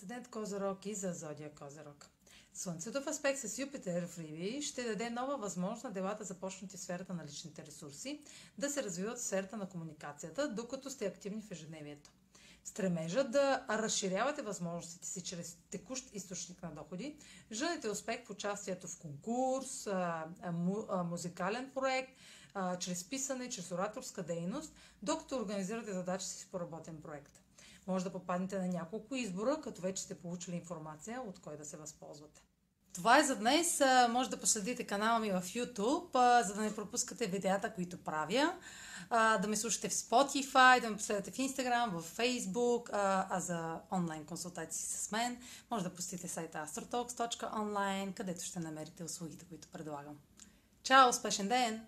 асцендент Козорог и за зодия Козорог. Слънцето в аспект с Юпитер в Риби ще даде нова възможност на делата започнати в сферата на личните ресурси да се развиват в сферата на комуникацията, докато сте активни в ежедневието. Стремежа да разширявате възможностите си чрез текущ източник на доходи, жените успех в участието в конкурс, музикален проект, чрез писане, чрез ораторска дейност, докато организирате задачи си по работен проект. Може да попаднете на няколко избора, като вече сте получили информация от кой да се възползвате. Това е за днес. Може да последите канала ми в YouTube, за да не пропускате видеята, които правя. Да ме слушате в Spotify, да ме последвате в Instagram, в Facebook, а за онлайн консултации с мен може да посетите сайта astrotalks.online, където ще намерите услугите, които предлагам. Чао! Успешен ден!